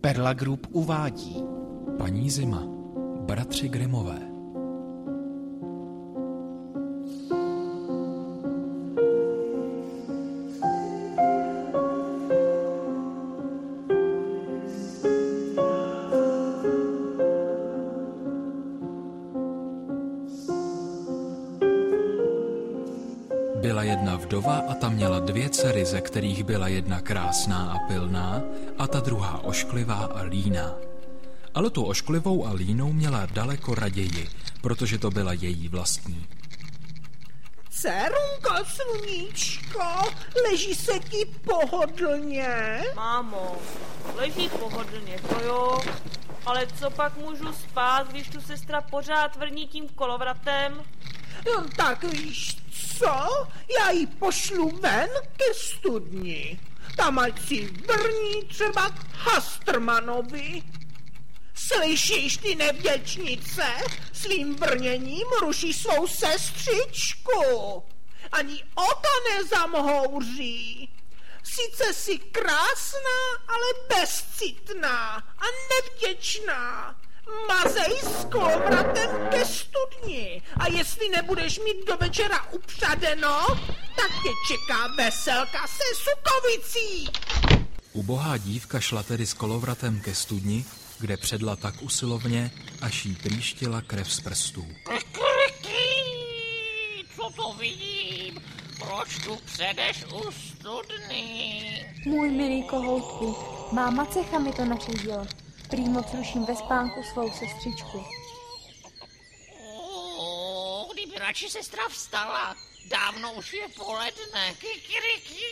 Perla Group uvádí Paní Zima, bratři Grimové. Byla jedna vdova a ta měla dvě dcery, ze kterých byla jedna krásná a pilná a ta druhá ošklivá a líná. Ale tu ošklivou a línou měla daleko raději, protože to byla její vlastní. Dcerunko, sluníčko, leží se ti pohodlně? Mámo, leží pohodlně, to jo. Ale co pak můžu spát, když tu sestra pořád vrní tím kolovratem? No, tak víš co? Já ji pošlu ven ke studni. Tam ať si vrní třeba Hastrmanovi. Slyšíš ty nevděčnice? Svým brněním ruší svou sestřičku. Ani ota nezamhouří. Sice si krásná, ale bezcitná a nevděčná. Mazej s kolovratem ke studni a jestli nebudeš mít do večera upřadeno, tak tě čeká veselka se sukovicí. Ubohá dívka šla tedy s kolovratem ke studni, kde předla tak usilovně, až jí trýštila krev z prstů. Co to vidím? Proč tu předeš u studny? Můj milý kohoutku, máma cecha mi to nařídila. Prý moc ruším ve spánku svou sestřičku. O, kdyby radši sestra vstala. Dávno už je poledne. Kikiriki.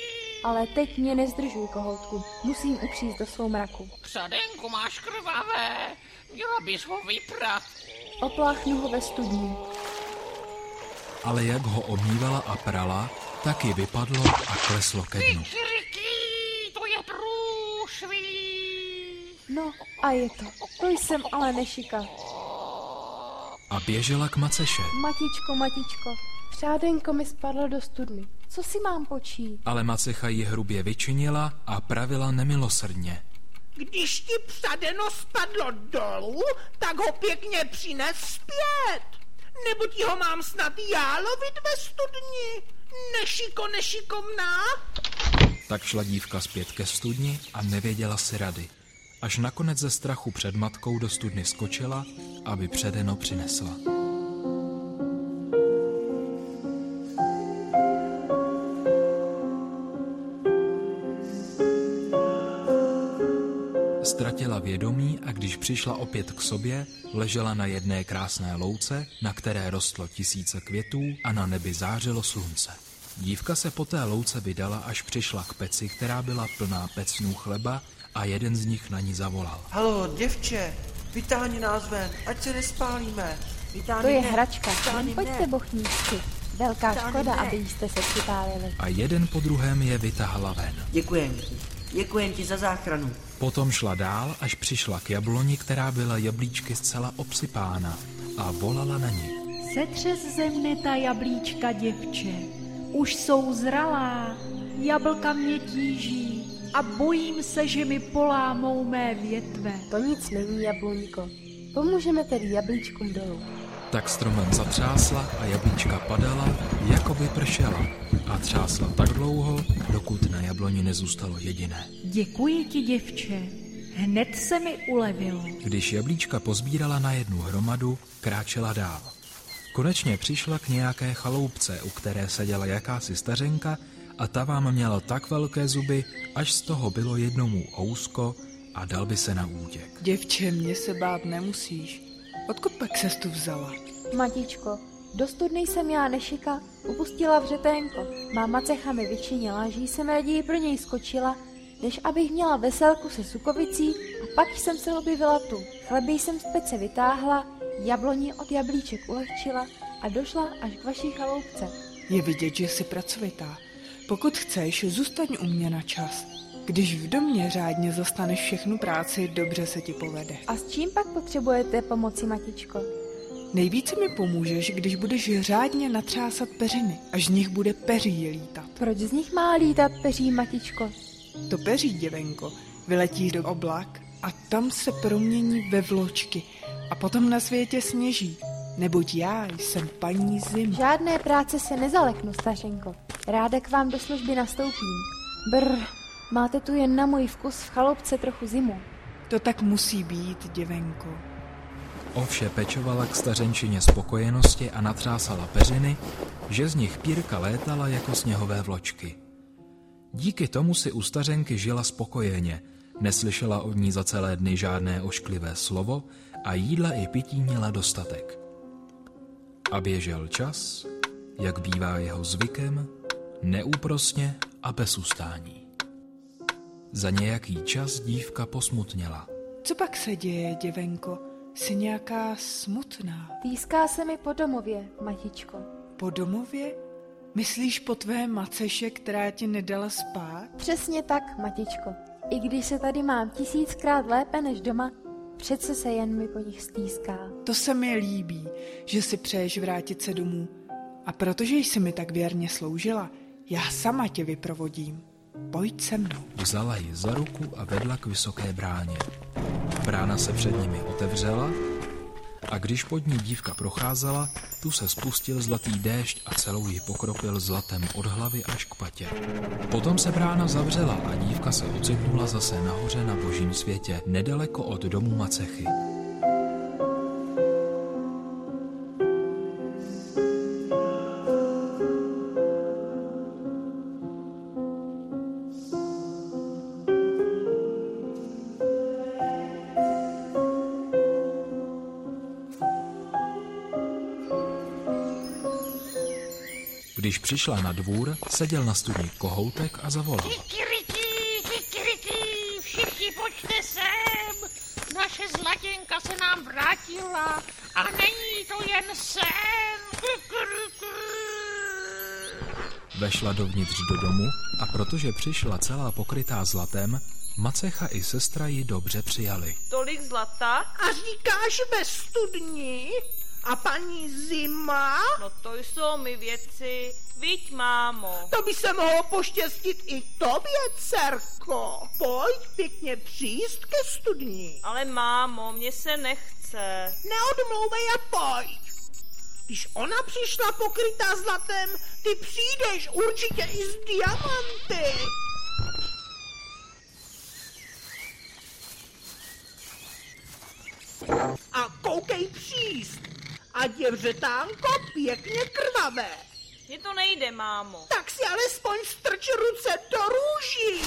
Ale teď mě nezdržuj, kohoutku. Musím upříct do svou mraku. Přadenku máš krvavé. Měla bys ho vyprat. Opláchnu ho ve studni. Ale jak ho omývala a prala, tak ji vypadlo a kleslo ke dnu. Kikiriki, to je průšvih. No a je to. To jsem ale nešika. A běžela k Maceše, Matičko, matičko, přádenko mi spadlo do studny. Co si mám počít? ale Macecha ji hrubě vyčinila a pravila nemilosrdně. Když ti přadeno spadlo dolů, tak ho pěkně přines zpět. Nebo ti ho mám snad já lovit ve studni? Nešiko, nešikovná? Tak šla dívka zpět ke studni a nevěděla si rady. Až nakonec ze strachu před matkou do studny skočila, aby předeno přinesla. Ztratila vědomí a když přišla opět k sobě, ležela na jedné krásné louce, na které rostlo tisíce květů a na nebi zářilo slunce. Dívka se po té louce vydala, až přišla k peci, která byla plná pecnů chleba a jeden z nich na ní zavolal. Halo, děvče, vytáhni nás ven, ať se nespálíme. To je hračka, jen pojďte bochníčky. Velká škoda, aby jste se připálili. A jeden po druhém je vytáhla ven. Děkujem ti, děkujem ti za záchranu. Potom šla dál, až přišla k jabloni, která byla jablíčky zcela obsypána a volala na ní. Setřes ze mne ta jablíčka, děvče. Už jsou zralá, jablka mě tíží a bojím se, že mi polámou mé větve. To nic není, jabloníko. Pomůžeme tedy jablíčkům dolů. Tak stromem zatřásla a jablíčka padala, jako by pršela. A třásla tak dlouho, dokud na jabloni nezůstalo jediné. Děkuji ti, děvče. Hned se mi ulevilo. Když jablíčka pozbírala na jednu hromadu, kráčela dál. Konečně přišla k nějaké chaloupce, u které seděla jakási stařenka a ta vám měla tak velké zuby, až z toho bylo jednomu ousko a dal by se na útěk. Děvče, mě se bát nemusíš. Odkud pak ses tu vzala? Matičko, do studny jsem já nešika, upustila vřeténko. Máma cecha mi vyčinila, že jsem raději pro něj skočila, než abych měla veselku se sukovicí a pak jsem se objevila tu. Chleby jsem z pece vytáhla, jabloni od jablíček ulehčila a došla až k vaší chaloupce. Je vidět, že jsi pracovitá. Pokud chceš, zůstaň u mě na čas. Když v domě řádně zastaneš všechnu práci, dobře se ti povede. A s čím pak potřebujete pomoci, matičko? Nejvíce mi pomůžeš, když budeš řádně natřásat peřiny, až z nich bude peří lítat. Proč z nich má lítat peří, matičko? To peří, děvenko, vyletí do oblak a tam se promění ve vločky a potom na světě sněží. Neboť já jsem paní zim. Žádné práce se nezaleknu, stařenko. Ráda k vám do služby nastoupím. Brr, máte tu jen na můj vkus v chaloupce trochu zimu. To tak musí být, děvenko. Ovše pečovala k stařenčině spokojenosti a natřásala peřiny, že z nich pírka létala jako sněhové vločky. Díky tomu si u stařenky žila spokojeně, neslyšela od ní za celé dny žádné ošklivé slovo a jídla i pití měla dostatek. A běžel čas, jak bývá jeho zvykem, neúprosně a bez ustání. Za nějaký čas dívka posmutněla. Co pak se děje, děvenko? Jsi nějaká smutná. Týská se mi po domově, matičko. Po domově? Myslíš po tvé maceše, která ti nedala spát? Přesně tak, matičko. I když se tady mám tisíckrát lépe než doma, přece se jen mi po nich stýská. To se mi líbí, že si přeješ vrátit se domů. A protože jsi mi tak věrně sloužila, já sama tě vyprovodím. Pojď se mnou. Vzala ji za ruku a vedla k vysoké bráně. Brána se před nimi otevřela a když pod ní dívka procházela, tu se spustil zlatý déšť a celou ji pokropil zlatem od hlavy až k patě. Potom se brána zavřela a dívka se ocitnula zase nahoře na božím světě, nedaleko od domu Macechy. Když přišla na dvůr, seděl na studni kohoutek a zavolal. Kikiriki, kikiriki, všichni pojďte sem. Naše zlatěnka se nám vrátila a není to jen sen. Kikiriki. Vešla dovnitř do domu a protože přišla celá pokrytá zlatem, Macecha i sestra ji dobře přijali. Tolik zlata? A říkáš ve studni? A paní Zima? No to jsou mi věci. Viď, mámo. To by se mohlo poštěstit i tobě, dcerko. Pojď pěkně přijít ke studni. Ale mámo, mně se nechce. Neodmlouvej a pojď. Když ona přišla pokrytá zlatem, ty přijdeš určitě i z diamanty. Je vřetánko pěkně krvavé. Mně to nejde, mámo. Tak si alespoň strč ruce do růží.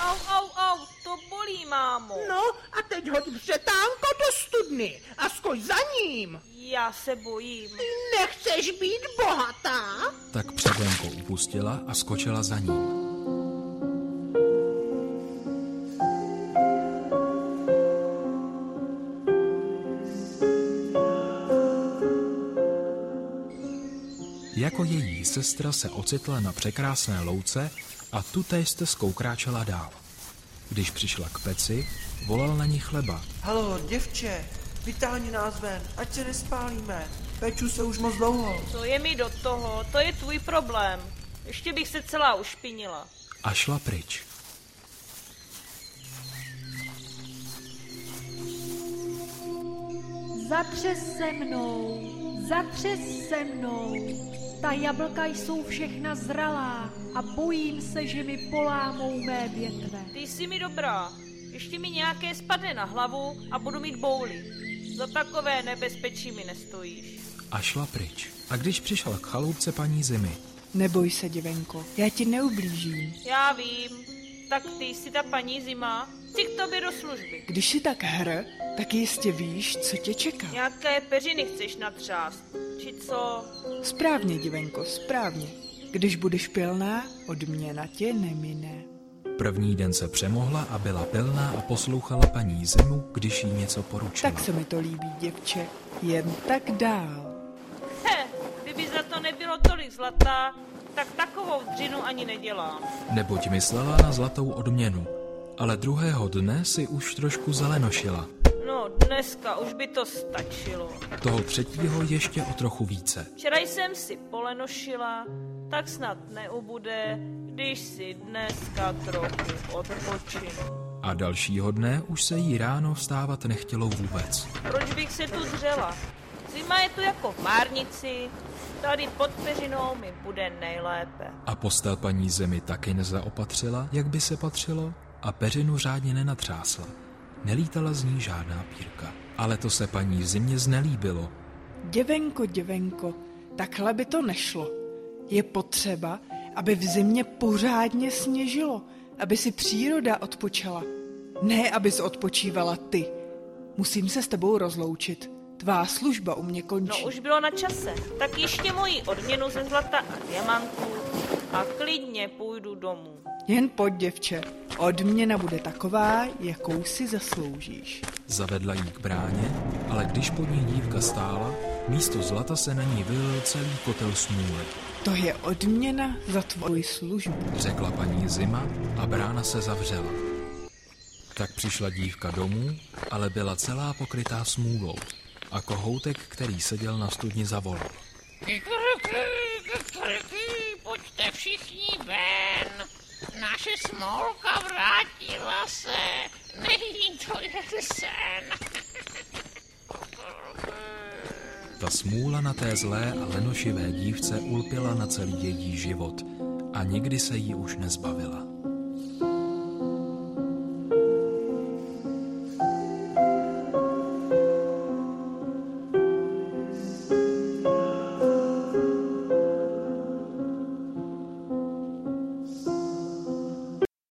Au, au, au, to bolí, mámo. No a teď hoď vřetánko do studny a skoč za ním. Já se bojím. Ty nechceš být bohatá? Tak předenko upustila a skočila za ním. Sestra se ocitla na překrásné louce a tutéž jste kráčela dál. Když přišla k peci, volal na ní chleba. Halo, děvče, vytáhni nás ven, ať se nespálíme. Peču se už moc dlouho. To je mi do toho, to je tvůj problém. Ještě bych se celá ušpinila. A šla pryč. Zatřes se mnou, zatřes se mnou. Ta jablka jsou všechna zralá a bojím se, že mi polámou mé větve. Ty jsi mi dobrá. Ještě mi nějaké spadne na hlavu a budu mít bouly. Za takové nebezpečí mi nestojíš. A šla pryč. A když přišla k chaloupce paní Zimy, Neboj se, děvenko, já ti neublížím. Já vím. Tak ty jsi ta paní Zima? Chci k tobě do služby. Když si tak hr, tak jistě víš, co tě čeká. Nějaké peřiny chceš natřást. Či co? Správně, děvenko, správně. Když budeš pilná, odměna tě nemine. První den se přemohla a byla pilná a poslouchala paní Zimu, když jí něco poručila. Tak se mi to líbí, děvče. Jen tak dál. He, kdyby za to nebylo tolik zlata, tak takovou dřinu ani nedělám. Neboť myslela na zlatou odměnu, ale druhého dne si už trošku zelenošila. No, dneska už by to stačilo. Toho třetího ještě o trochu více. Včera jsem si polenošila, tak snad neubude, když si dneska trochu odpočinu. A dalšího dne už se jí ráno vstávat nechtělo vůbec. Proč bych se tu zřela? Zima je tu jako v márnici, tady pod peřinou mi bude nejlépe. A postel paní zemi taky nezaopatřila, jak by se patřilo, a peřinu řádně nenatřásla. Nelítala z ní žádná pírka. Ale to se paní zimě znelíbilo. Děvenko, děvenko, takhle by to nešlo. Je potřeba, aby v zimě pořádně sněžilo, aby si příroda odpočala. Ne, abys odpočívala ty. Musím se s tebou rozloučit. Tvá služba u mě končí. No už bylo na čase. Tak ještě moji odměnu ze zlata a diamantů a klidně půjdu domů. Jen pojď, děvče. Odměna bude taková, jakou si zasloužíš. Zavedla jí k bráně, ale když pod ní dívka stála, místo zlata se na ní vylil celý kotel smůly. To je odměna za tvoji službu. Řekla paní Zima a brána se zavřela. Tak přišla dívka domů, ale byla celá pokrytá smůlou a kohoutek, který seděl na studni, zavolal. Pojďte všichni ven. Naše smolka vrátila se. Není to jen sen. Ta smůla na té zlé a lenošivé dívce ulpěla na celý její život a nikdy se jí už nezbavila.